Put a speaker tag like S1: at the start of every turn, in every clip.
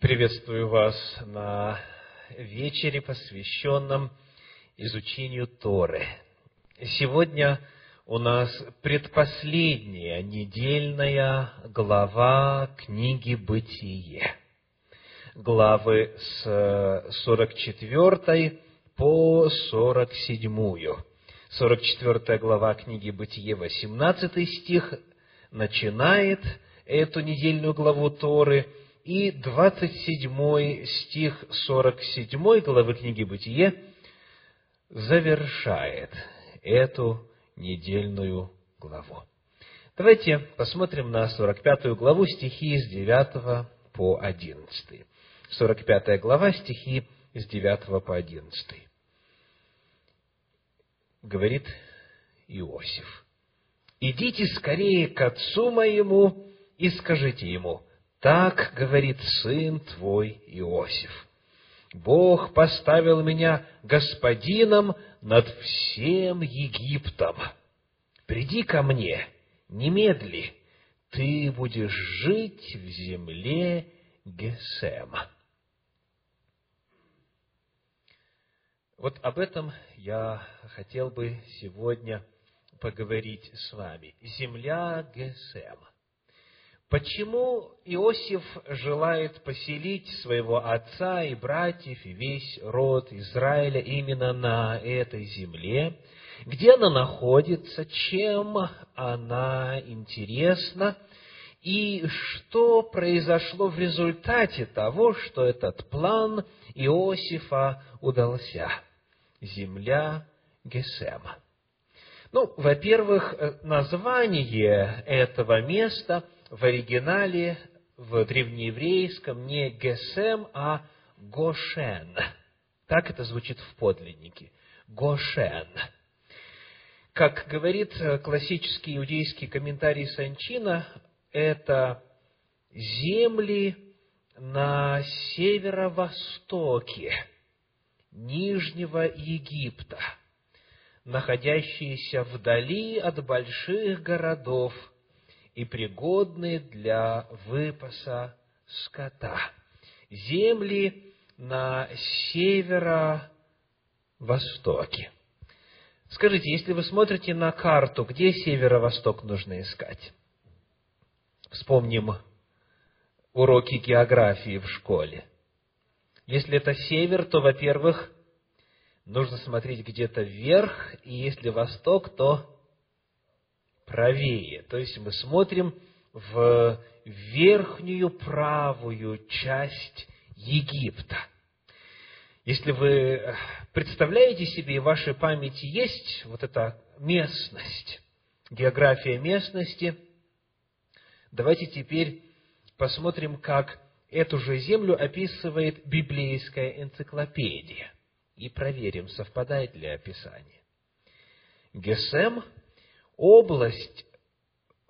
S1: Приветствую вас на вечере, посвященном изучению Торы. Сегодня у нас предпоследняя недельная глава книги «Бытие». Главы с 44 по 47. 44 глава книги «Бытие», 18 стих, начинает эту недельную главу Торы – и 27 стих 47 главы книги «Бытие» завершает эту недельную главу. Давайте посмотрим на 45 главу стихи с 9 по 11. 45 глава стихи с 9 по 11. Говорит Иосиф. «Идите скорее к отцу моему и скажите ему, так говорит сын твой Иосиф. Бог поставил меня господином над всем Египтом. Приди ко мне, немедли, ты будешь жить в земле Гесема. Вот об этом я хотел бы сегодня поговорить с вами. Земля Гесема. Почему Иосиф желает поселить своего отца и братьев и весь род Израиля именно на этой земле? Где она находится? Чем она интересна? И что произошло в результате того, что этот план Иосифа удался? Земля Гесема. Ну, во-первых, название этого места в оригинале, в древнееврейском, не Гесем, а Гошен. Так это звучит в подлиннике. Гошен. Как говорит классический иудейский комментарий Санчина, это земли на северо-востоке Нижнего Египта, находящиеся вдали от больших городов – и пригодны для выпаса скота. Земли на северо-востоке. Скажите, если вы смотрите на карту, где северо-восток нужно искать? Вспомним уроки географии в школе. Если это север, то, во-первых, нужно смотреть где-то вверх, и если восток, то правее. То есть мы смотрим в верхнюю правую часть Египта. Если вы представляете себе, и в вашей памяти есть вот эта местность, география местности, давайте теперь посмотрим, как эту же землю описывает библейская энциклопедия. И проверим, совпадает ли описание. Гесем область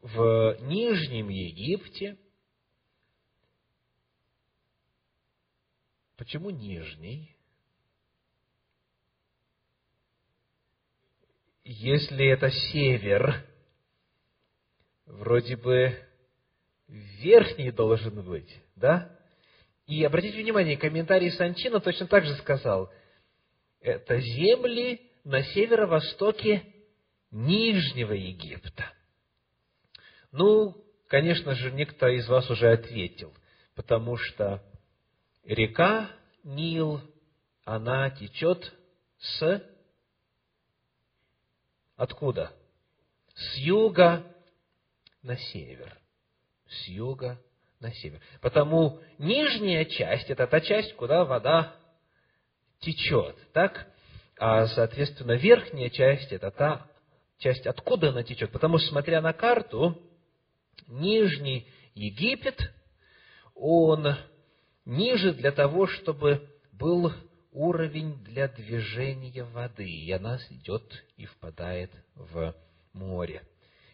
S1: в Нижнем Египте. Почему Нижний? Если это север, вроде бы верхний должен быть, да? И обратите внимание, комментарий Санчина точно так же сказал, это земли на северо-востоке Нижнего Египта. Ну, конечно же, некто из вас уже ответил, потому что река Нил, она течет с... Откуда? С юга на север. С юга на север. Потому нижняя часть – это та часть, куда вода течет, так? А, соответственно, верхняя часть – это та часть, откуда она течет. Потому что, смотря на карту, Нижний Египет, он ниже для того, чтобы был уровень для движения воды, и она идет и впадает в море.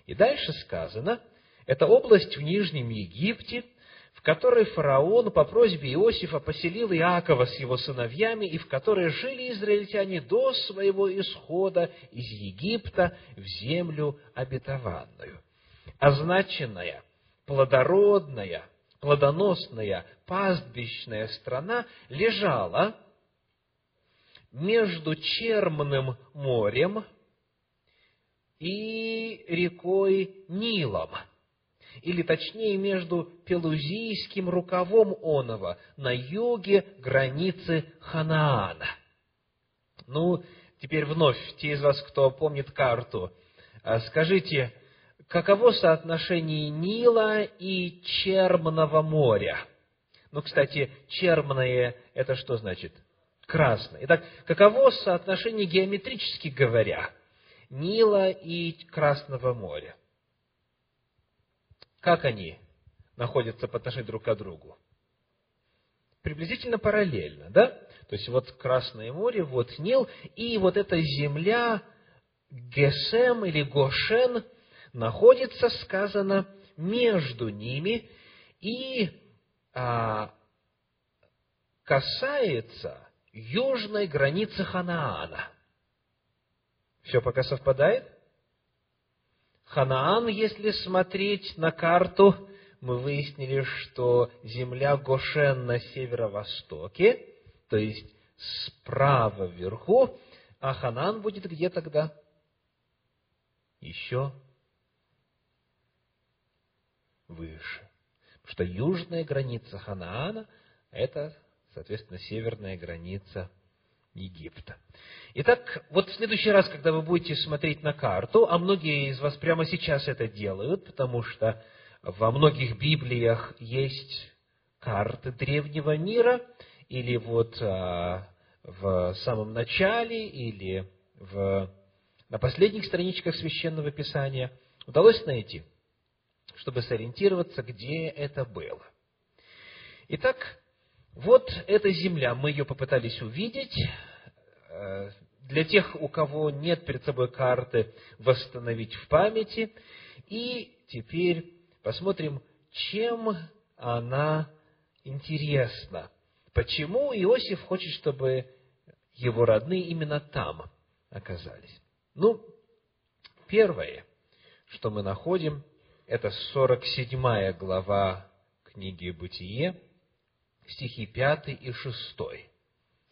S1: И дальше сказано, это область в Нижнем Египте, которой фараон по просьбе Иосифа поселил Иакова с его сыновьями, и в которой жили израильтяне до своего исхода из Египта в землю обетованную. Означенная, плодородная, плодоносная пастбищная страна лежала между Чермным морем и рекой Нилом, или точнее между Пелузийским рукавом Онова на юге границы Ханаана. Ну, теперь вновь, те из вас, кто помнит карту, а, скажите, каково соотношение Нила и Чермного моря? Ну, кстати, чермное – это что значит? Красное. Итак, каково соотношение геометрически говоря Нила и Красного моря? Как они находятся по отношению друг к другу? Приблизительно параллельно, да? То есть вот Красное море, вот Нил, и вот эта земля Гесем или Гошен находится, сказано, между ними и а, касается южной границы Ханаана. Все пока совпадает? Ханаан, если смотреть на карту, мы выяснили, что земля Гошен на северо-востоке, то есть справа вверху, а Ханаан будет где тогда? Еще выше. Потому что южная граница Ханаана – это, соответственно, северная граница Египта. Итак, вот в следующий раз, когда вы будете смотреть на карту, а многие из вас прямо сейчас это делают, потому что во многих Библиях есть карты древнего мира, или вот а, в самом начале, или в, на последних страничках Священного Писания, удалось найти, чтобы сориентироваться, где это было. Итак, вот эта земля, мы ее попытались увидеть. Э, для тех, у кого нет перед собой карты, восстановить в памяти. И теперь посмотрим, чем она интересна. Почему Иосиф хочет, чтобы его родные именно там оказались? Ну, первое, что мы находим, это 47 глава книги «Бытие», стихи 5 и 6.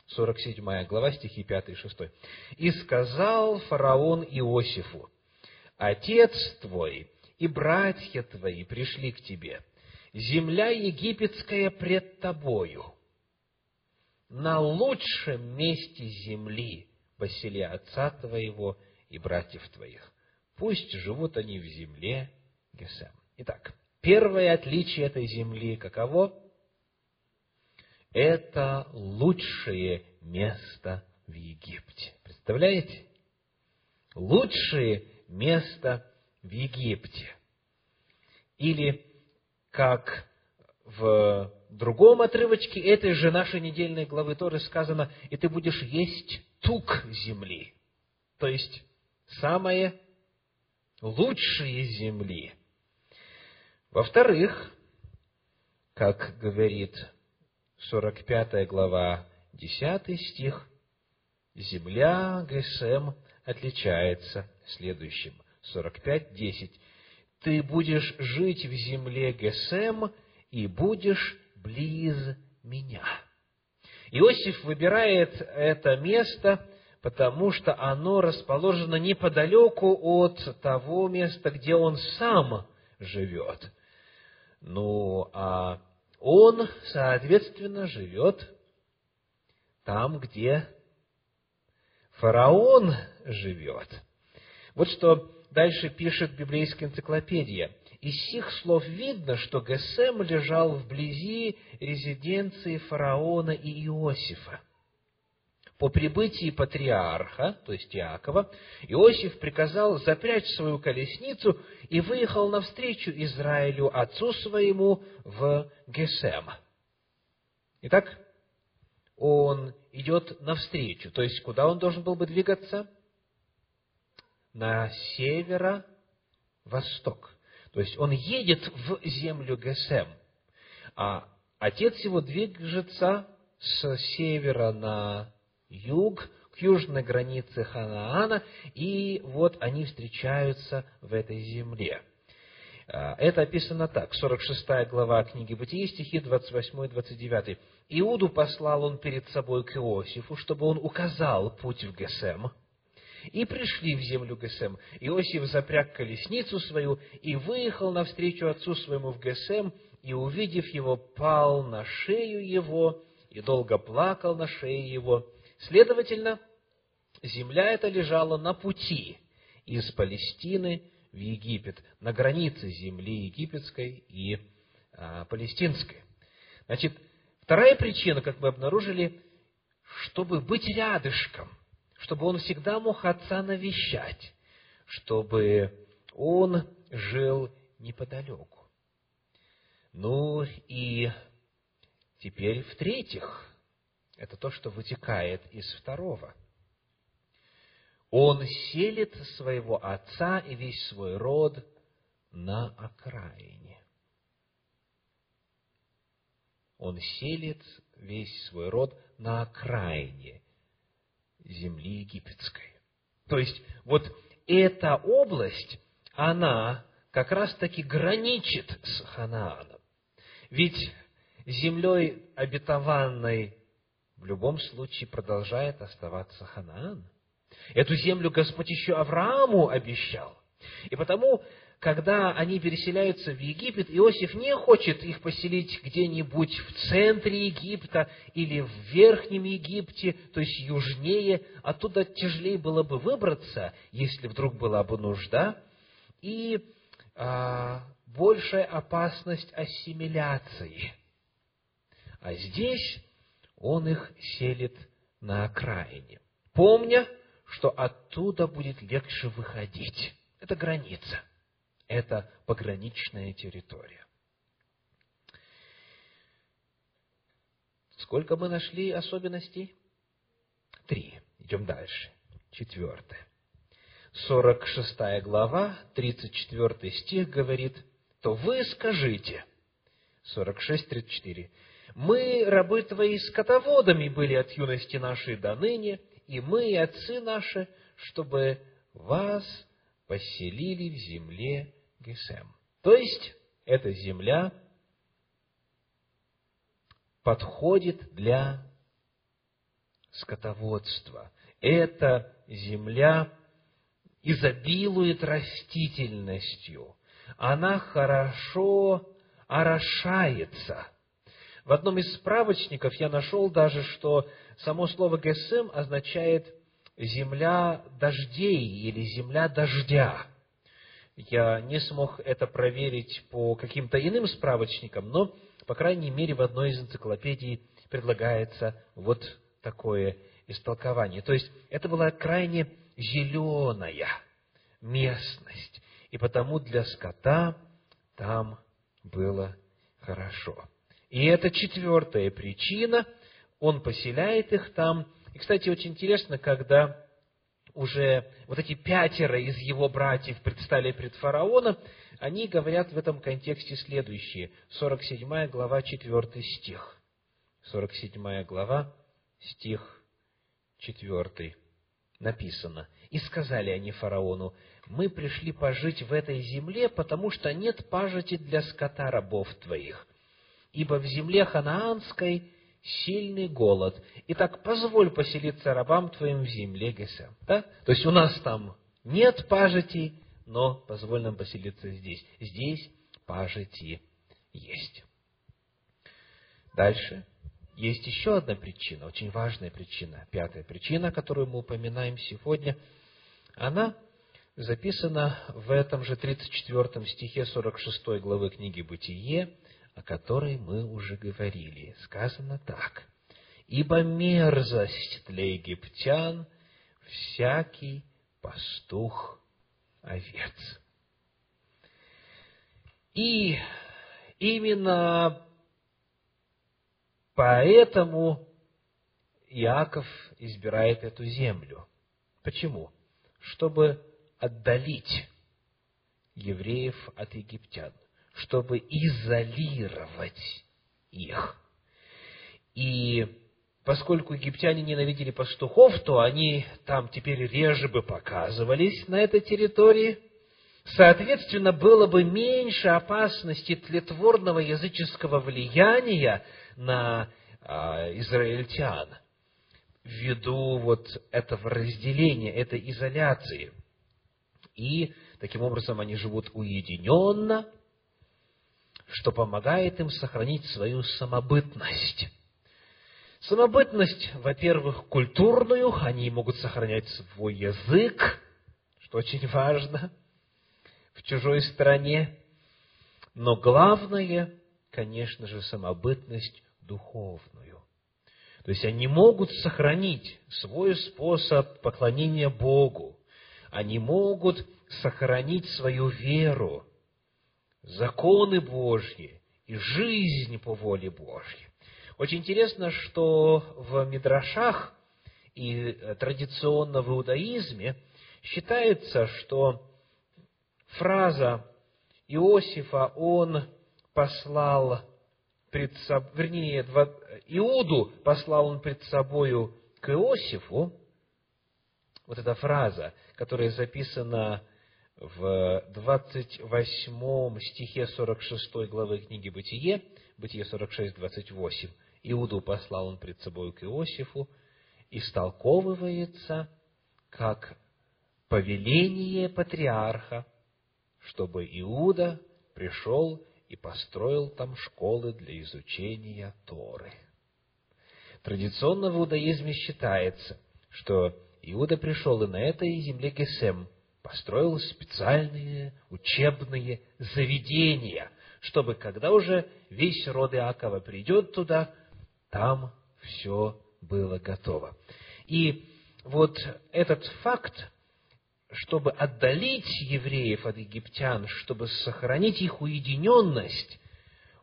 S1: 47 глава, стихи 5 и 6. «И сказал фараон Иосифу, Отец твой и братья твои пришли к тебе, земля египетская пред тобою, на лучшем месте земли посели отца твоего и братьев твоих. Пусть живут они в земле Гесем. Итак, первое отличие этой земли каково? Это лучшее место в Египте. Представляете? Лучшее место в Египте. Или, как в другом отрывочке этой же нашей недельной главы Торы сказано, и ты будешь есть тук земли. То есть, самое лучшее земли. Во-вторых, как говорит 45 глава, 10 стих, земля Гесем отличается следующим. 45.10. Ты будешь жить в земле Гесем и будешь близ меня. Иосиф выбирает это место, потому что оно расположено неподалеку от того места, где он сам живет. Ну, а он, соответственно, живет там, где фараон живет. Вот что дальше пишет библейская энциклопедия. Из сих слов видно, что Гесем лежал вблизи резиденции фараона и Иосифа. По прибытии патриарха, то есть Иакова, Иосиф приказал запрячь свою колесницу и выехал навстречу Израилю, отцу своему, в Гесем. Итак, он идет навстречу. То есть, куда он должен был бы двигаться? На северо-восток. То есть, он едет в землю Гесем. А отец его движется с севера на юг, к южной границе Ханаана, и вот они встречаются в этой земле. А, это описано так, 46 глава книги Бытия, стихи 28-29. «Иуду послал он перед собой к Иосифу, чтобы он указал путь в Гесем. И пришли в землю Гесем. Иосиф запряг колесницу свою и выехал навстречу отцу своему в Гесем, и, увидев его, пал на шею его и долго плакал на шее его. Следовательно, земля эта лежала на пути из Палестины в Египет, на границе земли египетской и а, палестинской. Значит, вторая причина, как мы обнаружили, чтобы быть рядышком, чтобы он всегда мог отца навещать, чтобы он жил неподалеку. Ну и теперь в-третьих, это то, что вытекает из второго – он селит своего отца и весь свой род на окраине. Он селит весь свой род на окраине земли египетской. То есть, вот эта область, она как раз-таки граничит с Ханааном. Ведь землей обетованной в любом случае продолжает оставаться Ханаан – Эту землю Господь еще Аврааму обещал. И потому, когда они переселяются в Египет, Иосиф не хочет их поселить где-нибудь в центре Египта или в Верхнем Египте, то есть южнее. Оттуда тяжелее было бы выбраться, если вдруг была бы нужда. И а, большая опасность ассимиляции. А здесь он их селит на окраине. Помня, что оттуда будет легче выходить. Это граница. Это пограничная территория. Сколько мы нашли особенностей? Три. Идем дальше. Четвертое. 46 глава, 34 стих говорит, то вы скажите, 46-34, мы, рабы твои, скотоводами были от юности нашей до ныне, и мы, и отцы наши, чтобы вас поселили в земле Гесем. То есть, эта земля подходит для скотоводства. Эта земля изобилует растительностью. Она хорошо орошается. В одном из справочников я нашел даже, что само слово «гесем» означает «земля дождей» или «земля дождя». Я не смог это проверить по каким-то иным справочникам, но, по крайней мере, в одной из энциклопедий предлагается вот такое истолкование. То есть, это была крайне зеленая местность, и потому для скота там было хорошо. И это четвертая причина – он поселяет их там. И, кстати, очень интересно, когда уже вот эти пятеро из его братьев предстали пред фараоном, они говорят в этом контексте следующее. 47 глава, 4 стих. 47 глава, стих 4 написано. «И сказали они фараону, мы пришли пожить в этой земле, потому что нет пажити для скота рабов твоих. Ибо в земле ханаанской сильный голод. Итак, позволь поселиться рабам твоим в земле Гесем. Да? То есть у нас там нет пажити, но позволь нам поселиться здесь. Здесь пажити есть. Дальше. Есть еще одна причина, очень важная причина, пятая причина, которую мы упоминаем сегодня. Она записана в этом же 34 стихе 46 главы книги «Бытие», о которой мы уже говорили. Сказано так. «Ибо мерзость для египтян всякий пастух овец». И именно поэтому Иаков избирает эту землю. Почему? Чтобы отдалить евреев от египтян чтобы изолировать их. И поскольку египтяне ненавидели пастухов, то они там теперь реже бы показывались на этой территории. соответственно, было бы меньше опасности тлетворного языческого влияния на а, израильтян ввиду вот этого разделения, этой изоляции. И таким образом они живут уединенно, что помогает им сохранить свою самобытность. Самобытность, во-первых, культурную, они могут сохранять свой язык, что очень важно, в чужой стране. Но главное, конечно же, самобытность духовную. То есть они могут сохранить свой способ поклонения Богу. Они могут сохранить свою веру, законы Божьи и жизнь по воле Божьей. Очень интересно, что в Мидрашах и э, традиционно в иудаизме считается, что фраза Иосифа он послал пред собой, вернее, Иуду послал он пред собою к Иосифу, вот эта фраза, которая записана в 28 стихе 46 главы книги Бытие, Бытие 46, 28, Иуду послал он пред собой к Иосифу, истолковывается как повеление патриарха, чтобы Иуда пришел и построил там школы для изучения Торы. Традиционно в иудаизме считается, что Иуда пришел и на этой земле Гесем построил специальные учебные заведения, чтобы когда уже весь род Иакова придет туда, там все было готово. И вот этот факт, чтобы отдалить евреев от египтян, чтобы сохранить их уединенность,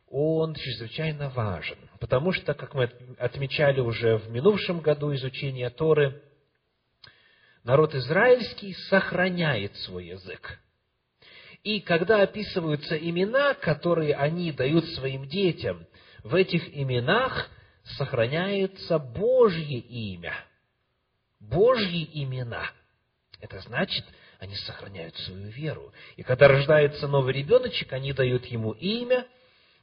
S1: он чрезвычайно важен. Потому что, как мы отмечали уже в минувшем году изучения Торы, народ израильский сохраняет свой язык. И когда описываются имена, которые они дают своим детям, в этих именах сохраняется Божье имя. Божьи имена. Это значит, они сохраняют свою веру. И когда рождается новый ребеночек, они дают ему имя,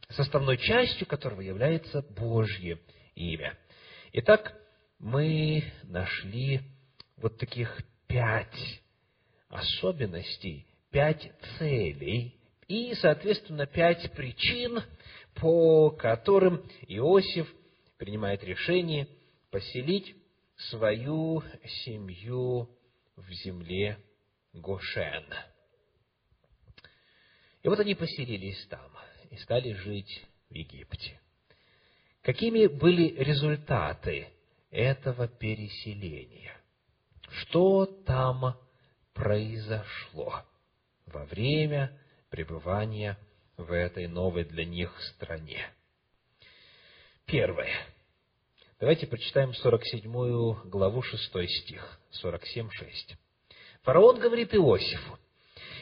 S1: составной частью которого является Божье имя. Итак, мы нашли вот таких пять особенностей, пять целей и, соответственно, пять причин, по которым Иосиф принимает решение поселить свою семью в земле Гошен. И вот они поселились там и стали жить в Египте. Какими были результаты этого переселения? Что там произошло во время пребывания в этой новой для них стране? Первое. Давайте прочитаем 47 главу 6 стих, 47, 6. Фараон говорит Иосифу,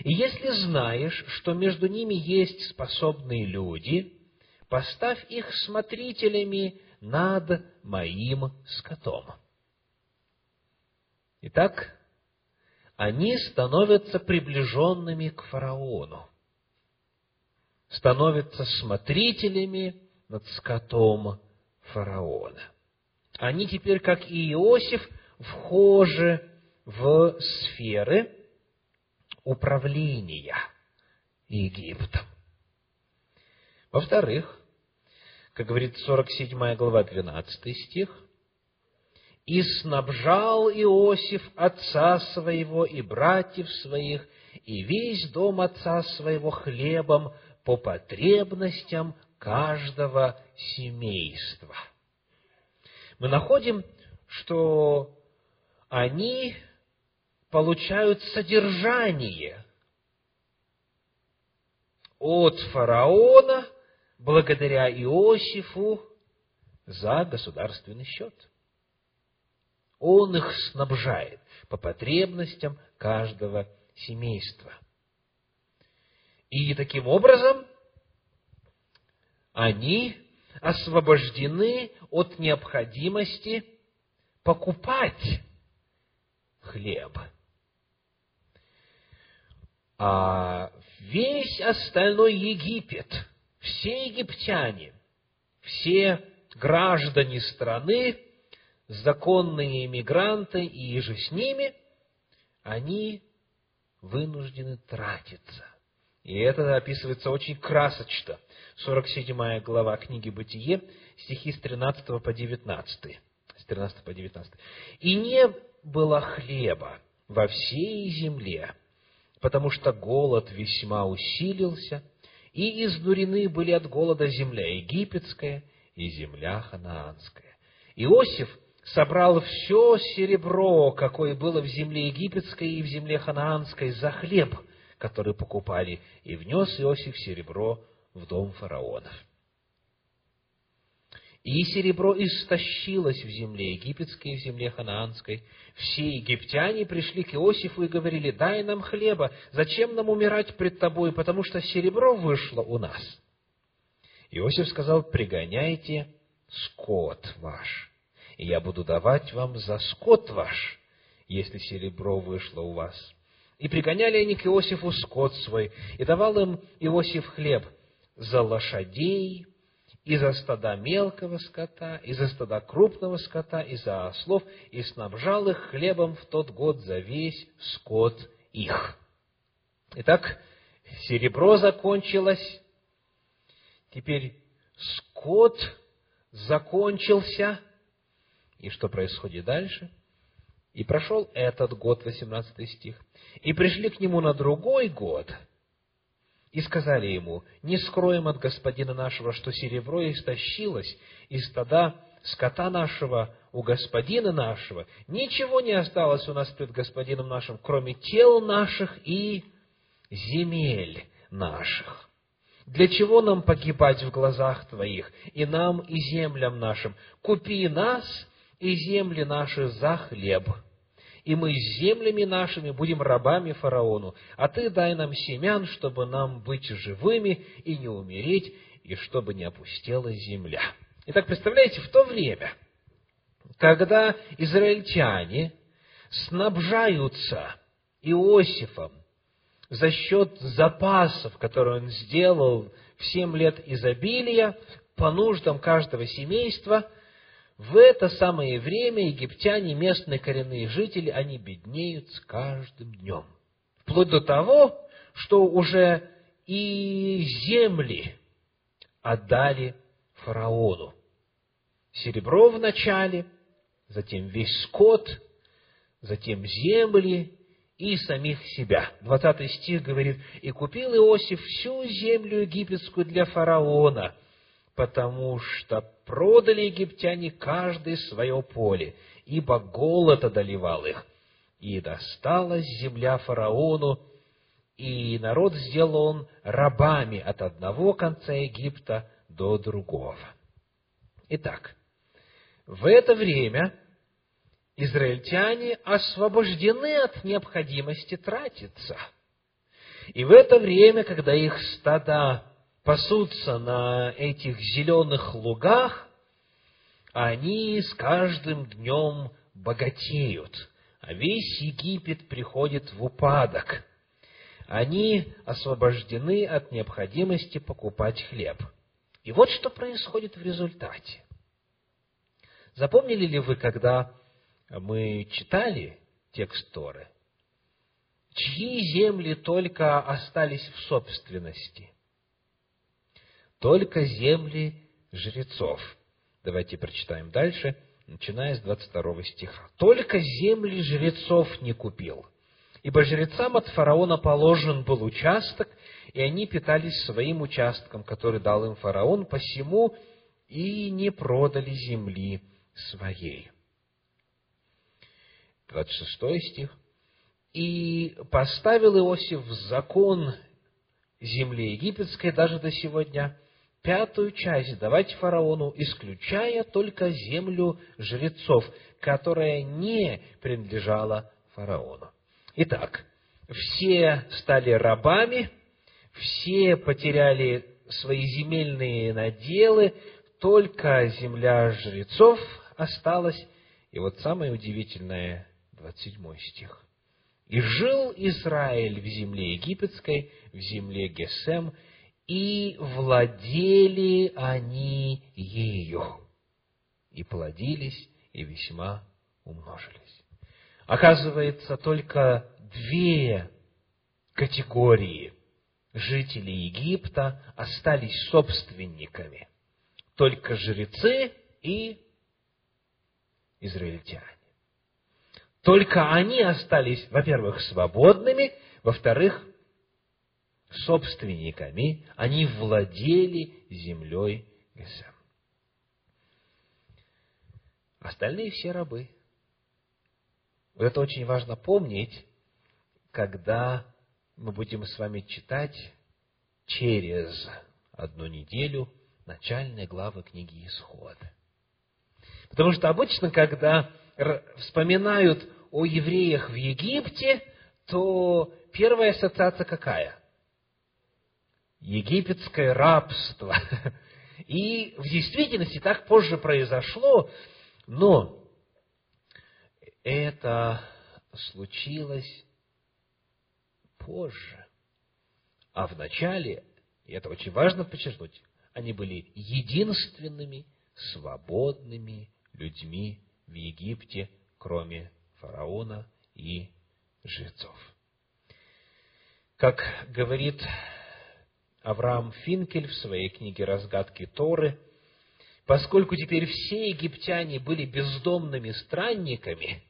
S1: «И если знаешь, что между ними есть способные люди, поставь их смотрителями над моим скотом». Итак, они становятся приближенными к фараону, становятся смотрителями над скотом фараона они теперь, как и Иосиф, вхожи в сферы управления Египтом. Во-вторых, как говорит 47 глава, 12 стих, «И снабжал Иосиф отца своего и братьев своих, и весь дом отца своего хлебом по потребностям каждого семейства» мы находим, что они получают содержание от фараона благодаря Иосифу за государственный счет. Он их снабжает по потребностям каждого семейства. И таким образом они освобождены от необходимости покупать хлеб. А весь остальной Египет, все египтяне, все граждане страны, законные иммигранты и же с ними, они вынуждены тратиться. И это описывается очень красочно. 47 глава книги «Бытие», стихи с 13 по 19. С 13 по 19. «И не было хлеба во всей земле, потому что голод весьма усилился, и изнурены были от голода земля египетская и земля ханаанская. Иосиф собрал все серебро, какое было в земле египетской и в земле ханаанской, за хлеб, который покупали, и внес Иосиф серебро в дом фараонов. И серебро истощилось в земле египетской и в земле ханаанской. Все египтяне пришли к Иосифу и говорили, дай нам хлеба, зачем нам умирать пред тобой, потому что серебро вышло у нас. Иосиф сказал, пригоняйте скот ваш, и я буду давать вам за скот ваш, если серебро вышло у вас. И пригоняли они к Иосифу скот свой, и давал им Иосиф хлеб за лошадей, и за стада мелкого скота, и за стада крупного скота, и за ослов, и снабжал их хлебом в тот год за весь скот их. Итак, серебро закончилось, теперь скот закончился, и что происходит дальше? И прошел этот год, 18 стих, и пришли к нему на другой год – и сказали ему, не скроем от господина нашего, что серебро истощилось из стада скота нашего у господина нашего, ничего не осталось у нас пред господином нашим, кроме тел наших и земель наших. Для чего нам погибать в глазах Твоих, и нам, и землям нашим? Купи нас и земли наши за хлеб, и мы с землями нашими будем рабами фараону, а ты дай нам семян, чтобы нам быть живыми и не умереть, и чтобы не опустела земля. Итак, представляете, в то время, когда израильтяне снабжаются Иосифом за счет запасов, которые он сделал в семь лет изобилия, по нуждам каждого семейства – в это самое время египтяне, местные коренные жители, они беднеют с каждым днем. Вплоть до того, что уже и земли отдали фараону. Серебро в начале, затем весь скот, затем земли и самих себя. 20 стих говорит, «И купил Иосиф всю землю египетскую для фараона, потому что продали египтяне каждый свое поле, ибо голод одолевал их. И досталась земля фараону, и народ сделал он рабами от одного конца Египта до другого. Итак, в это время израильтяне освобождены от необходимости тратиться. И в это время, когда их стада пасутся на этих зеленых лугах, они с каждым днем богатеют, а весь Египет приходит в упадок. Они освобождены от необходимости покупать хлеб. И вот что происходит в результате. Запомнили ли вы, когда мы читали текст Торы, чьи земли только остались в собственности? Только земли жрецов. Давайте прочитаем дальше, начиная с 22 стиха. «Только земли жрецов не купил, ибо жрецам от фараона положен был участок, и они питались своим участком, который дал им фараон, посему и не продали земли своей». 26 стих. «И поставил Иосиф закон земли египетской даже до сегодня, пятую часть давать фараону, исключая только землю жрецов, которая не принадлежала фараону. Итак, все стали рабами, все потеряли свои земельные наделы, только земля жрецов осталась. И вот самое удивительное, 27 стих. И жил Израиль в земле египетской, в земле Гесем, и владели они ею, и плодились, и весьма умножились. Оказывается, только две категории жителей Египта остались собственниками. Только жрецы и израильтяне. Только они остались, во-первых, свободными, во-вторых, собственниками, они владели землей Гесем. Остальные все рабы. Вот это очень важно помнить, когда мы будем с вами читать через одну неделю начальные главы книги Исход. Потому что обычно, когда вспоминают о евреях в Египте, то первая ассоциация какая? Египетское рабство. И в действительности так позже произошло, но это случилось позже. А в начале, и это очень важно подчеркнуть, они были единственными свободными людьми в Египте, кроме фараона и жрецов. Как говорит Авраам Финкель в своей книге «Разгадки Торы», поскольку теперь все египтяне были бездомными странниками,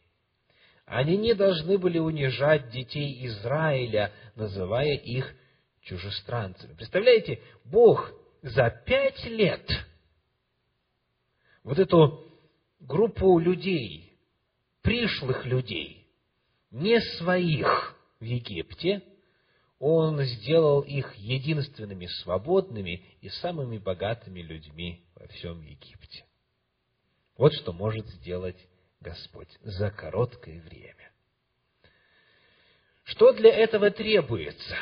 S1: они не должны были унижать детей Израиля, называя их чужестранцами. Представляете, Бог за пять лет вот эту группу людей, пришлых людей, не своих в Египте, Он сделал их единственными свободными и самыми богатыми людьми во всем Египте. Вот что может сделать Господь за короткое время. Что для этого требуется?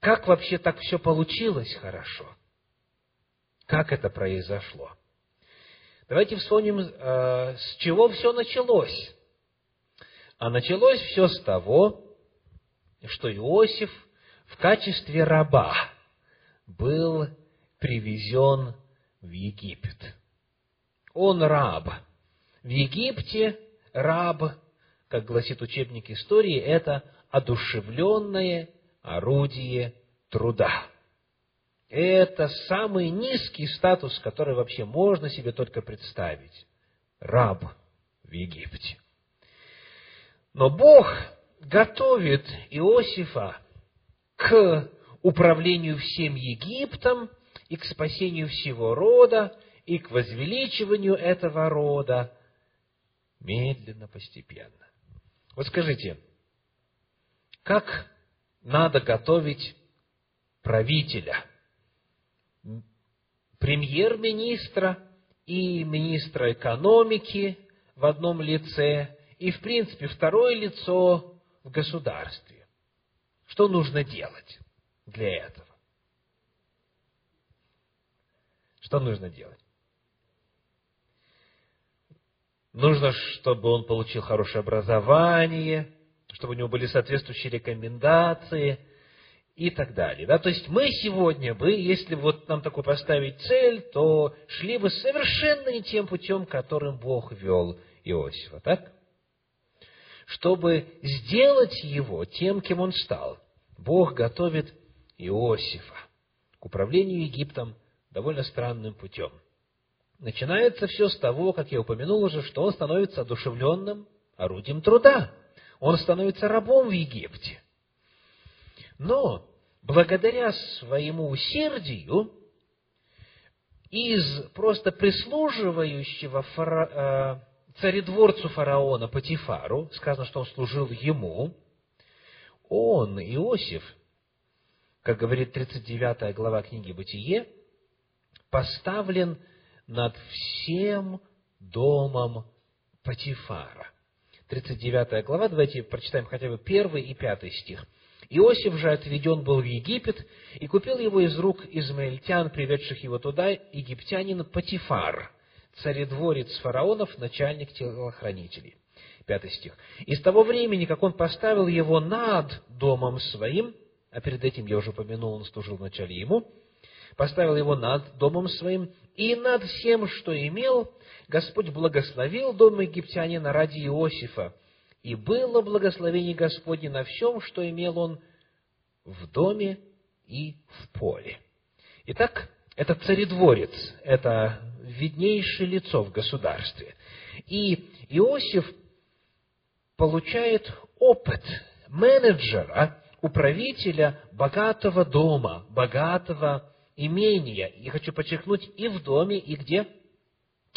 S1: Как вообще так все получилось хорошо? Как это произошло? Давайте вспомним, э, с чего все началось. А началось все с того, что Иосиф в качестве раба был привезен в Египет. Он раб. В Египте раб, как гласит учебник истории, это одушевленное орудие труда. Это самый низкий статус, который вообще можно себе только представить. Раб в Египте. Но Бог готовит Иосифа к управлению всем Египтом и к спасению всего рода, и к возвеличиванию этого рода медленно, постепенно. Вот скажите, как надо готовить правителя – премьер-министра и министра экономики в одном лице, и, в принципе, второе лицо в государстве. Что нужно делать для этого? Что нужно делать? Нужно, чтобы он получил хорошее образование, чтобы у него были соответствующие рекомендации – и так далее. Да? То есть мы сегодня бы, если вот нам такую поставить цель, то шли бы совершенно не тем путем, которым Бог вел Иосифа, так? Чтобы сделать его тем, кем он стал, Бог готовит Иосифа к управлению Египтом довольно странным путем. Начинается все с того, как я упомянул уже, что он становится одушевленным орудием труда. Он становится рабом в Египте. Но благодаря своему усердию из просто прислуживающего фара, э, царедворцу фараона Патифару, сказано, что он служил ему, он, Иосиф, как говорит 39 глава книги «Бытие», поставлен над всем домом Патифара. 39 глава, давайте прочитаем хотя бы первый и пятый стих – Иосиф же отведен был в Египет, и купил его из рук измаильтян, приведших его туда, египтянин Патифар, царедворец фараонов, начальник телохранителей. пятый стих. «И с того времени, как он поставил его над домом своим, а перед этим, я уже упомянул, он служил вначале ему, поставил его над домом своим, и над всем, что имел, Господь благословил дом египтянина ради Иосифа, и было благословение Господне на всем, что имел он в доме и в поле. Итак, это царедворец, это виднейшее лицо в государстве. И Иосиф получает опыт менеджера, управителя богатого дома, богатого имения. И хочу подчеркнуть, и в доме, и где?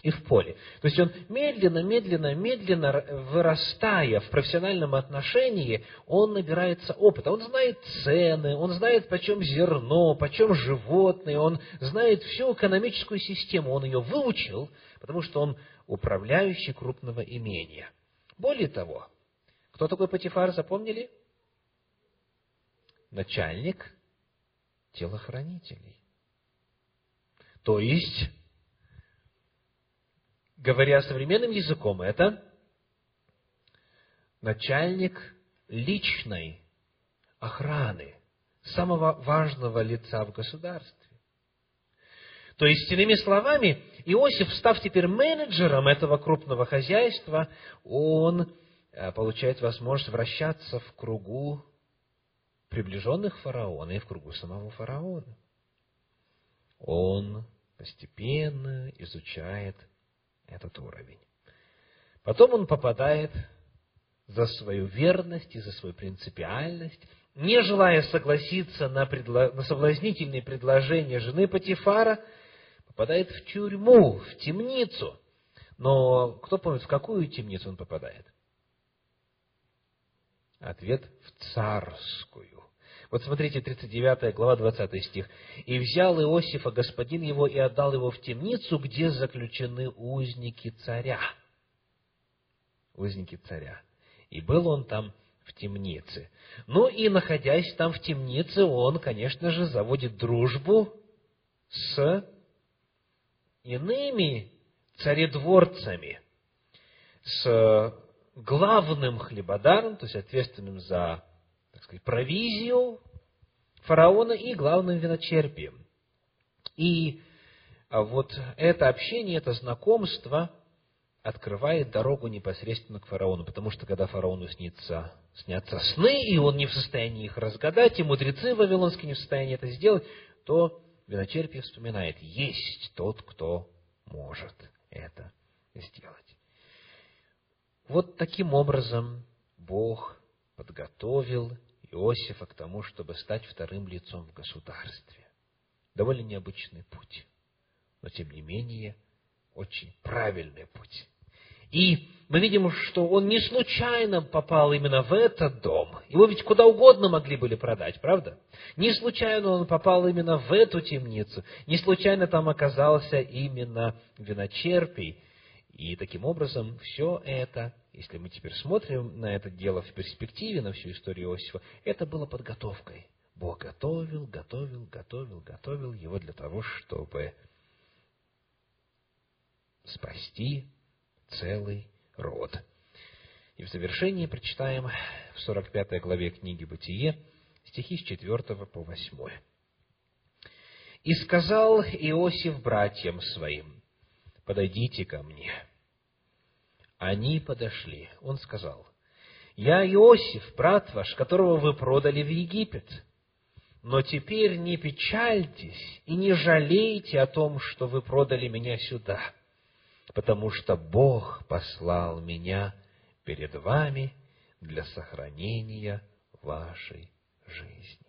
S1: И в поле. То есть он медленно, медленно, медленно вырастая в профессиональном отношении, он набирается опыта. Он знает цены, он знает, почем зерно, почем животные, он знает всю экономическую систему, он ее выучил, потому что он управляющий крупного имения. Более того, кто такой Патифар, запомнили? Начальник телохранителей. То есть, говоря современным языком, это начальник личной охраны самого важного лица в государстве. То есть, иными словами, Иосиф, став теперь менеджером этого крупного хозяйства, он э, получает возможность вращаться в кругу приближенных фараона и в кругу самого фараона. Он постепенно изучает этот уровень. Потом он попадает за свою верность и за свою принципиальность, не желая согласиться на, предло... на соблазнительные предложения жены Патифара, попадает в тюрьму, в темницу. Но кто помнит, в какую темницу он попадает? Ответ – в царскую. Вот смотрите, 39 глава, 20 стих. «И взял Иосифа господин его и отдал его в темницу, где заключены узники царя». Узники царя. И был он там в темнице. Ну и, находясь там в темнице, он, конечно же, заводит дружбу с иными царедворцами, с главным хлебодаром, то есть ответственным за сказать, провизию фараона и главным виночерпием. И а, вот это общение, это знакомство открывает дорогу непосредственно к фараону, потому что когда фараону снится, снятся сны, и он не в состоянии их разгадать, и мудрецы вавилонские не в состоянии это сделать, то виночерпие вспоминает, есть тот, кто может это сделать. Вот таким образом Бог подготовил Иосифа к тому, чтобы стать вторым лицом в государстве. Довольно необычный путь, но тем не менее очень правильный путь. И мы видим, что он не случайно попал именно в этот дом. Его ведь куда угодно могли были продать, правда? Не случайно он попал именно в эту темницу. Не случайно там оказался именно виночерпий. И таким образом все это если мы теперь смотрим на это дело в перспективе, на всю историю Иосифа, это было подготовкой. Бог готовил, готовил, готовил, готовил его для того, чтобы спасти целый род. И в завершении прочитаем в 45 главе книги «Бытие» стихи с 4 по 8. «И сказал Иосиф братьям своим, подойдите ко мне». Они подошли. Он сказал, «Я Иосиф, брат ваш, которого вы продали в Египет. Но теперь не печальтесь и не жалейте о том, что вы продали меня сюда, потому что Бог послал меня перед вами для сохранения вашей жизни.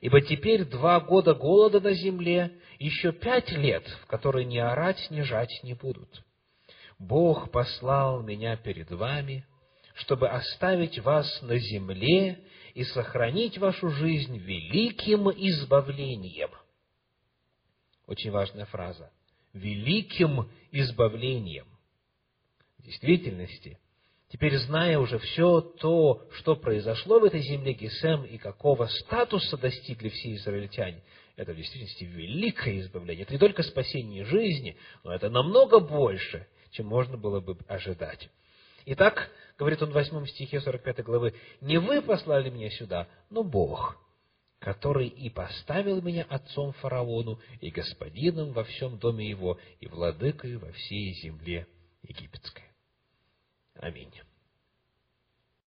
S1: Ибо теперь два года голода на земле, еще пять лет, в которые ни орать, ни жать не будут. Бог послал меня перед вами, чтобы оставить вас на земле и сохранить вашу жизнь великим избавлением. Очень важная фраза. Великим избавлением. В действительности, теперь зная уже все то, что произошло в этой земле Гесем и какого статуса достигли все израильтяне, это в действительности великое избавление. Это не только спасение жизни, но это намного больше, чем можно было бы ожидать. Итак, говорит он в 8 стихе 45 главы, «Не вы послали меня сюда, но Бог, который и поставил меня отцом фараону, и господином во всем доме его, и владыкой во всей земле египетской». Аминь.